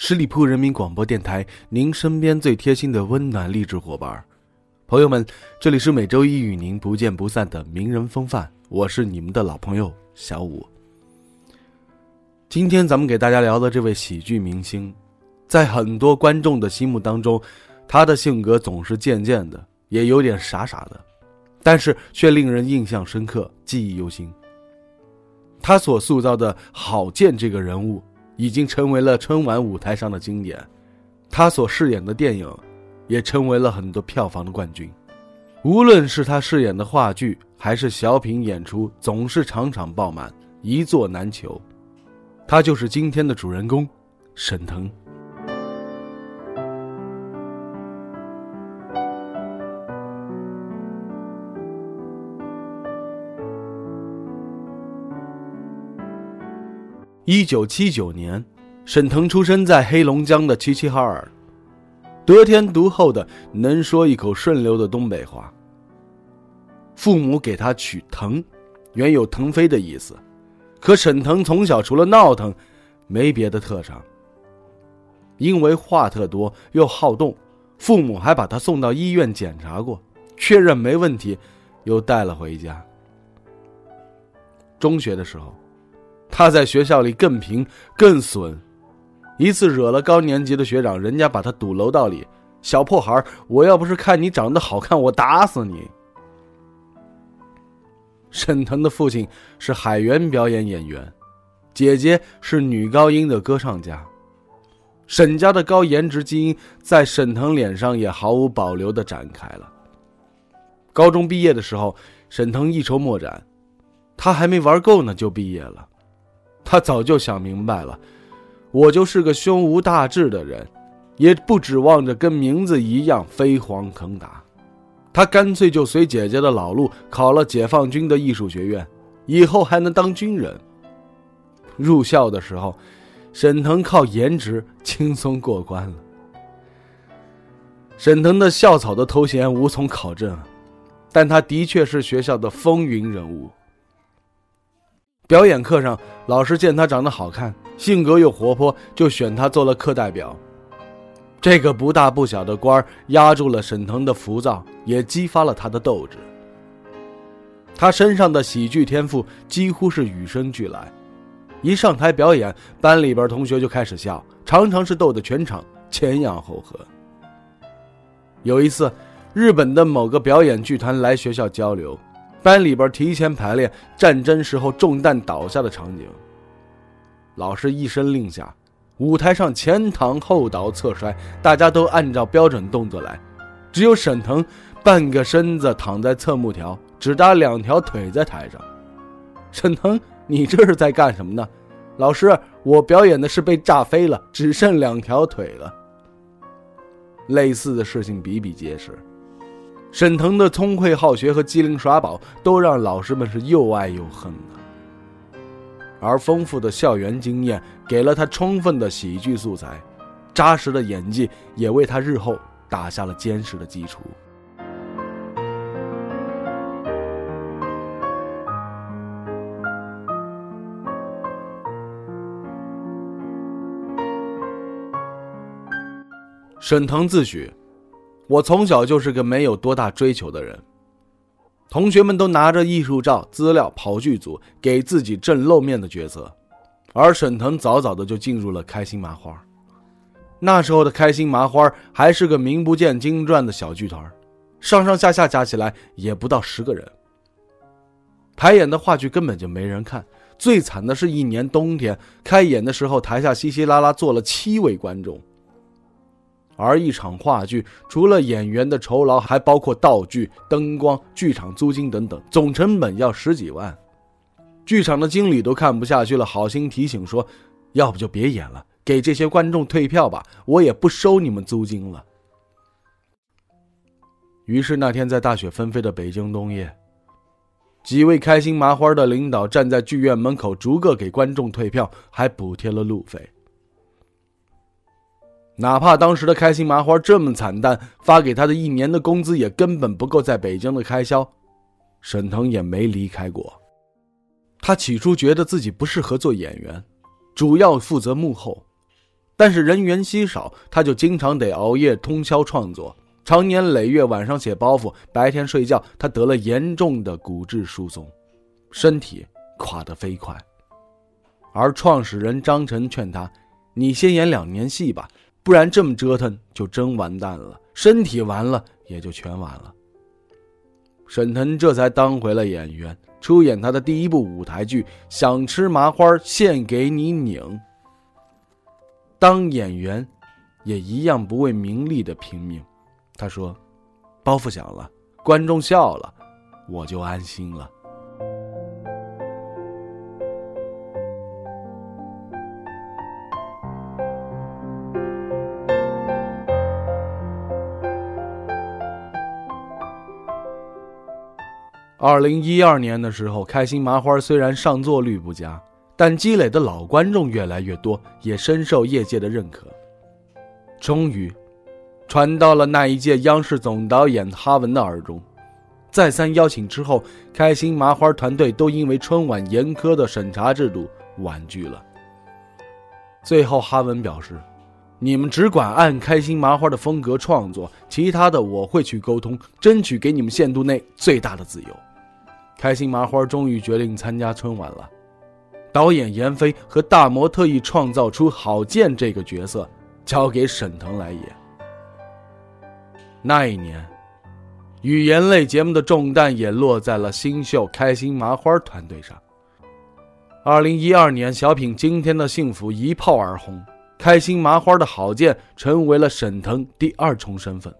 十里铺人民广播电台，您身边最贴心的温暖励志伙伴。朋友们，这里是每周一与您不见不散的名人风范，我是你们的老朋友小五。今天咱们给大家聊的这位喜剧明星，在很多观众的心目当中，他的性格总是贱贱的，也有点傻傻的，但是却令人印象深刻，记忆犹新。他所塑造的郝建这个人物。已经成为了春晚舞台上的经典，他所饰演的电影，也成为了很多票房的冠军。无论是他饰演的话剧，还是小品演出，总是场场爆满，一座难求。他就是今天的主人公，沈腾。一九七九年，沈腾出生在黑龙江的齐齐哈尔，得天独厚的能说一口顺溜的东北话。父母给他取“腾”，原有腾飞的意思，可沈腾从小除了闹腾，没别的特长。因为话特多又好动，父母还把他送到医院检查过，确认没问题，又带了回家。中学的时候。他在学校里更贫更损，一次惹了高年级的学长，人家把他堵楼道里。小破孩我要不是看你长得好看，我打死你。沈腾的父亲是海员表演演员，姐姐是女高音的歌唱家。沈家的高颜值基因在沈腾脸上也毫无保留的展开了。高中毕业的时候，沈腾一筹莫展，他还没玩够呢就毕业了。他早就想明白了，我就是个胸无大志的人，也不指望着跟名字一样飞黄腾达。他干脆就随姐姐的老路，考了解放军的艺术学院，以后还能当军人。入校的时候，沈腾靠颜值轻松过关了。沈腾的校草的头衔无从考证，但他的确是学校的风云人物。表演课上，老师见他长得好看，性格又活泼，就选他做了课代表。这个不大不小的官儿压住了沈腾的浮躁，也激发了他的斗志。他身上的喜剧天赋几乎是与生俱来，一上台表演，班里边同学就开始笑，常常是逗得全场前仰后合。有一次，日本的某个表演剧团来学校交流。班里边提前排练战争时候中弹倒下的场景。老师一声令下，舞台上前躺后倒侧摔，大家都按照标准动作来，只有沈腾半个身子躺在侧幕条，只搭两条腿在台上。沈腾，你这是在干什么呢？老师，我表演的是被炸飞了，只剩两条腿了。类似的事情比比皆是。沈腾的聪慧好学和机灵耍宝，都让老师们是又爱又恨的。而丰富的校园经验给了他充分的喜剧素材，扎实的演技也为他日后打下了坚实的基础。沈腾自诩。我从小就是个没有多大追求的人，同学们都拿着艺术照资料跑剧组，给自己挣露面的角色，而沈腾早早的就进入了开心麻花。那时候的开心麻花还是个名不见经传的小剧团，上上下下加起来也不到十个人。排演的话剧根本就没人看，最惨的是一年冬天开演的时候，台下稀稀拉拉坐了七位观众。而一场话剧，除了演员的酬劳，还包括道具、灯光、剧场租金等等，总成本要十几万。剧场的经理都看不下去了，好心提醒说：“要不就别演了，给这些观众退票吧，我也不收你们租金了。”于是那天在大雪纷飞的北京冬夜，几位开心麻花的领导站在剧院门口，逐个给观众退票，还补贴了路费。哪怕当时的开心麻花这么惨淡，发给他的一年的工资也根本不够在北京的开销，沈腾也没离开过。他起初觉得自己不适合做演员，主要负责幕后，但是人员稀少，他就经常得熬夜通宵创作，常年累月晚上写包袱，白天睡觉。他得了严重的骨质疏松，身体垮得飞快。而创始人张晨劝他：“你先演两年戏吧。”不然这么折腾就真完蛋了，身体完了也就全完了。沈腾这才当回了演员，出演他的第一部舞台剧《想吃麻花献给你拧》。当演员，也一样不为名利的拼命。他说：“包袱响了，观众笑了，我就安心了。”二零一二年的时候，开心麻花虽然上座率不佳，但积累的老观众越来越多，也深受业界的认可。终于，传到了那一届央视总导演哈文的耳中。再三邀请之后，开心麻花团队都因为春晚严苛的审查制度婉拒了。最后，哈文表示：“你们只管按开心麻花的风格创作，其他的我会去沟通，争取给你们限度内最大的自由。”开心麻花终于决定参加春晚了，导演闫飞和大魔特意创造出郝建这个角色，交给沈腾来演。那一年，语言类节目的重担也落在了新秀开心麻花团队上。二零一二年，小品《今天的幸福》一炮而红，开心麻花的郝建成为了沈腾第二重身份。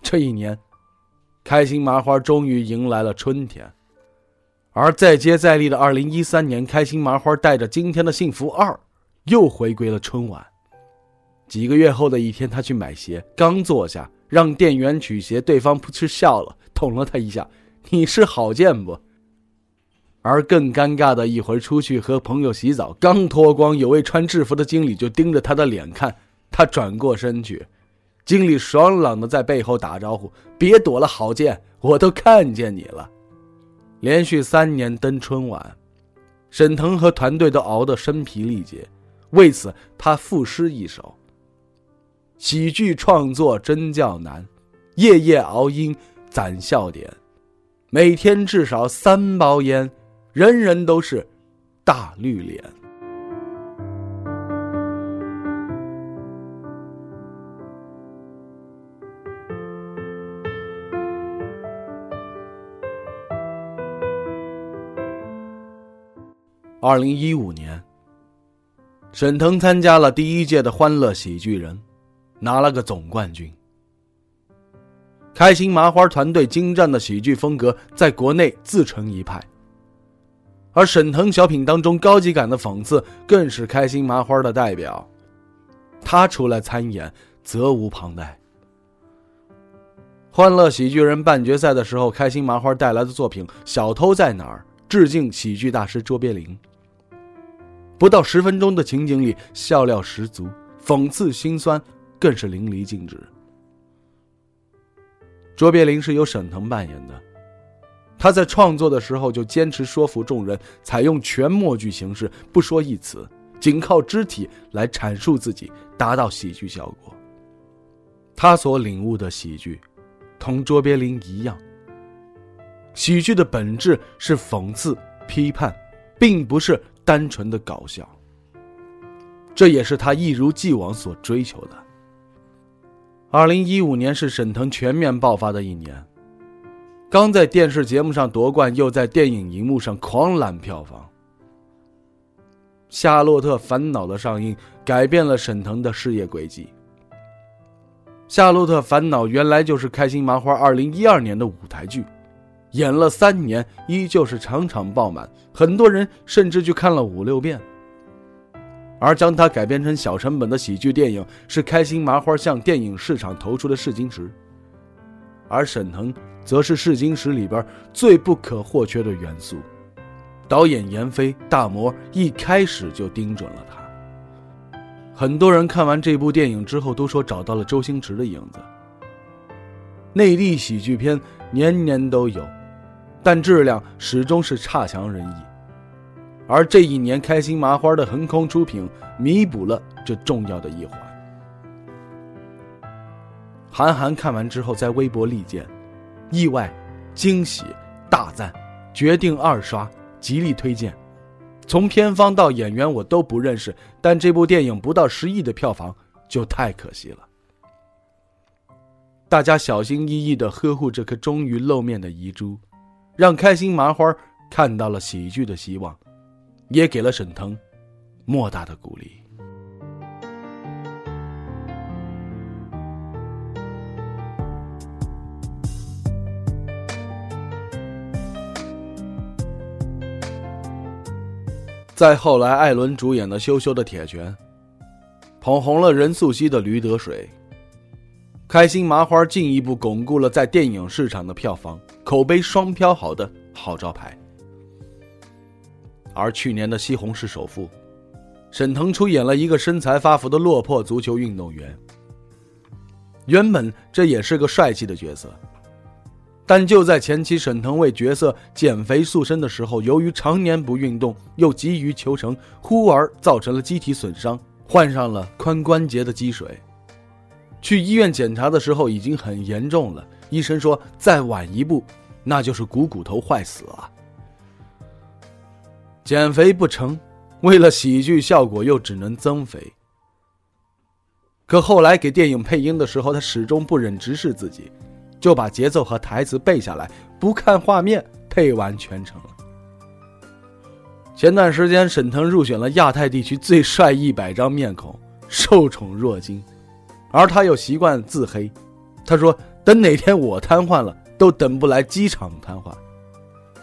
这一年。开心麻花终于迎来了春天，而再接再厉的二零一三年，开心麻花带着《今天的幸福二》又回归了春晚。几个月后的一天，他去买鞋，刚坐下，让店员取鞋，对方扑哧笑了，捅了他一下：“你是郝建不？”而更尴尬的一回，出去和朋友洗澡，刚脱光，有位穿制服的经理就盯着他的脸看，他转过身去。经理爽朗的在背后打招呼：“别躲了，郝建，我都看见你了。”连续三年登春晚，沈腾和团队都熬得身疲力竭。为此，他赋诗一首：“喜剧创作真叫难，夜夜熬鹰攒笑点，每天至少三包烟，人人都是大绿脸。”二零一五年，沈腾参加了第一届的《欢乐喜剧人》，拿了个总冠军。开心麻花团队精湛的喜剧风格在国内自成一派，而沈腾小品当中高级感的讽刺更是开心麻花的代表，他出来参演责无旁贷。《欢乐喜剧人》半决赛的时候，开心麻花带来的作品《小偷在哪儿》致敬喜剧大师卓别林。不到十分钟的情景里，笑料十足，讽刺心酸更是淋漓尽致。卓别林是由沈腾扮演的，他在创作的时候就坚持说服众人，采用全默剧形式，不说一词，仅靠肢体来阐述自己，达到喜剧效果。他所领悟的喜剧，同卓别林一样，喜剧的本质是讽刺、批判，并不是。单纯的搞笑，这也是他一如既往所追求的。二零一五年是沈腾全面爆发的一年，刚在电视节目上夺冠，又在电影荧幕上狂揽票房。《夏洛特烦恼》的上映改变了沈腾的事业轨迹。《夏洛特烦恼》原来就是开心麻花二零一二年的舞台剧。演了三年，依旧是场场爆满，很多人甚至去看了五六遍。而将它改编成小成本的喜剧电影，是开心麻花向电影市场投出的试金石。而沈腾则是试金石里边最不可或缺的元素。导演闫飞大魔一开始就盯准了他。很多人看完这部电影之后都说找到了周星驰的影子。内地喜剧片年年都有，但质量始终是差强人意。而这一年，开心麻花的横空出品弥补了这重要的一环。韩寒看完之后在微博力荐，意外、惊喜、大赞，决定二刷，极力推荐。从片方到演员我都不认识，但这部电影不到十亿的票房就太可惜了。大家小心翼翼地呵护这颗终于露面的遗珠，让开心麻花看到了喜剧的希望，也给了沈腾莫大的鼓励。再后来，艾伦主演的《羞羞的铁拳》，捧红了任素汐的《驴得水》。开心麻花进一步巩固了在电影市场的票房、口碑双飘好的好招牌。而去年的《西红柿首富》，沈腾出演了一个身材发福的落魄足球运动员。原本这也是个帅气的角色。但就在前期，沈腾为角色减肥塑身的时候，由于常年不运动，又急于求成，忽而造成了机体损伤，患上了髋关节的积水。去医院检查的时候已经很严重了，医生说再晚一步，那就是股骨头坏死了。减肥不成，为了喜剧效果又只能增肥。可后来给电影配音的时候，他始终不忍直视自己。就把节奏和台词背下来，不看画面，配完全程。前段时间，沈腾入选了亚太地区最帅一百张面孔，受宠若惊，而他又习惯自黑，他说：“等哪天我瘫痪了，都等不来机场瘫痪。”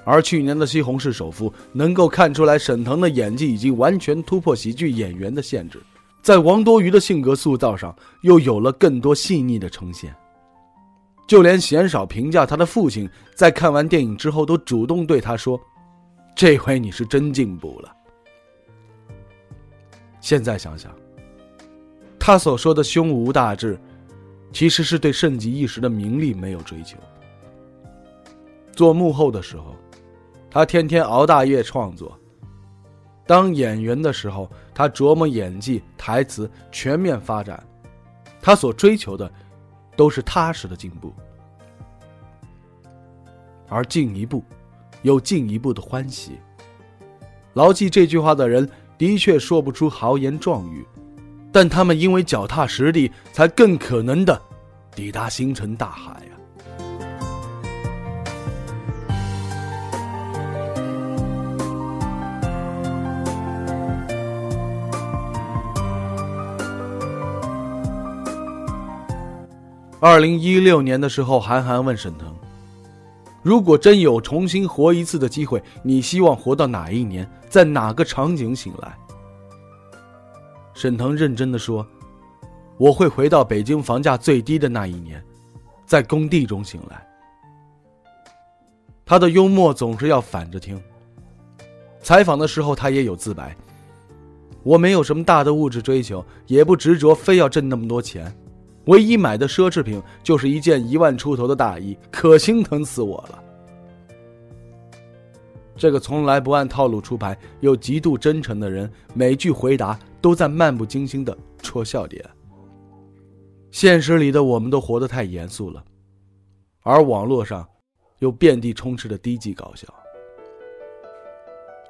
而去年的《西红柿首富》能够看出来，沈腾的演技已经完全突破喜剧演员的限制，在王多鱼的性格塑造上又有了更多细腻的呈现。就连鲜少评价他的父亲，在看完电影之后，都主动对他说：“这回你是真进步了。”现在想想，他所说的胸无大志，其实是对盛极一时的名利没有追求。做幕后的时候，他天天熬大夜创作；当演员的时候，他琢磨演技、台词，全面发展。他所追求的。都是踏实的进步，而进一步，有进一步的欢喜。牢记这句话的人，的确说不出豪言壮语，但他们因为脚踏实地，才更可能的抵达星辰大海呀。二零一六年的时候，韩寒问沈腾：“如果真有重新活一次的机会，你希望活到哪一年，在哪个场景醒来？”沈腾认真的说：“我会回到北京房价最低的那一年，在工地中醒来。”他的幽默总是要反着听。采访的时候，他也有自白：“我没有什么大的物质追求，也不执着非要挣那么多钱。”唯一买的奢侈品就是一件一万出头的大衣，可心疼死我了。这个从来不按套路出牌又极度真诚的人，每句回答都在漫不经心的戳笑点。现实里的我们都活得太严肃了，而网络上又遍地充斥着低级搞笑。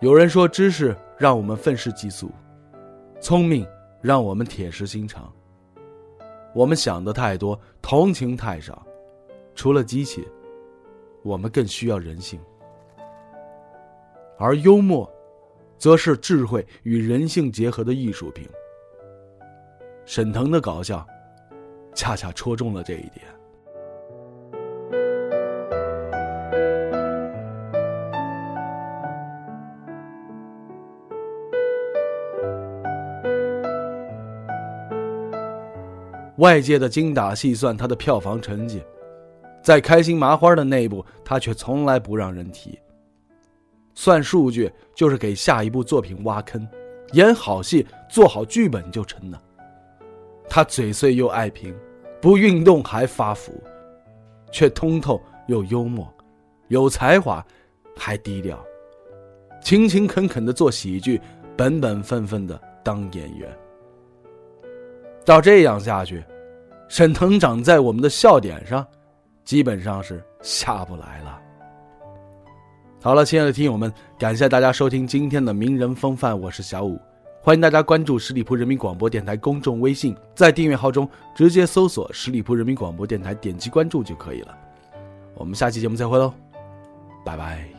有人说，知识让我们愤世嫉俗，聪明让我们铁石心肠。我们想的太多，同情太少。除了机器，我们更需要人性。而幽默，则是智慧与人性结合的艺术品。沈腾的搞笑，恰恰戳中了这一点。外界的精打细算，他的票房成绩，在开心麻花的内部，他却从来不让人提。算数据就是给下一部作品挖坑，演好戏、做好剧本就成了。他嘴碎又爱评，不运动还发福，却通透又幽默，有才华，还低调，勤勤恳恳的做喜剧，本本分分的当演员。照这样下去，沈腾长在我们的笑点上，基本上是下不来了。好了，亲爱的听友们，感谢大家收听今天的名人风范，我是小五，欢迎大家关注十里铺人民广播电台公众微信，在订阅号中直接搜索十里铺人民广播电台，点击关注就可以了。我们下期节目再会喽，拜拜。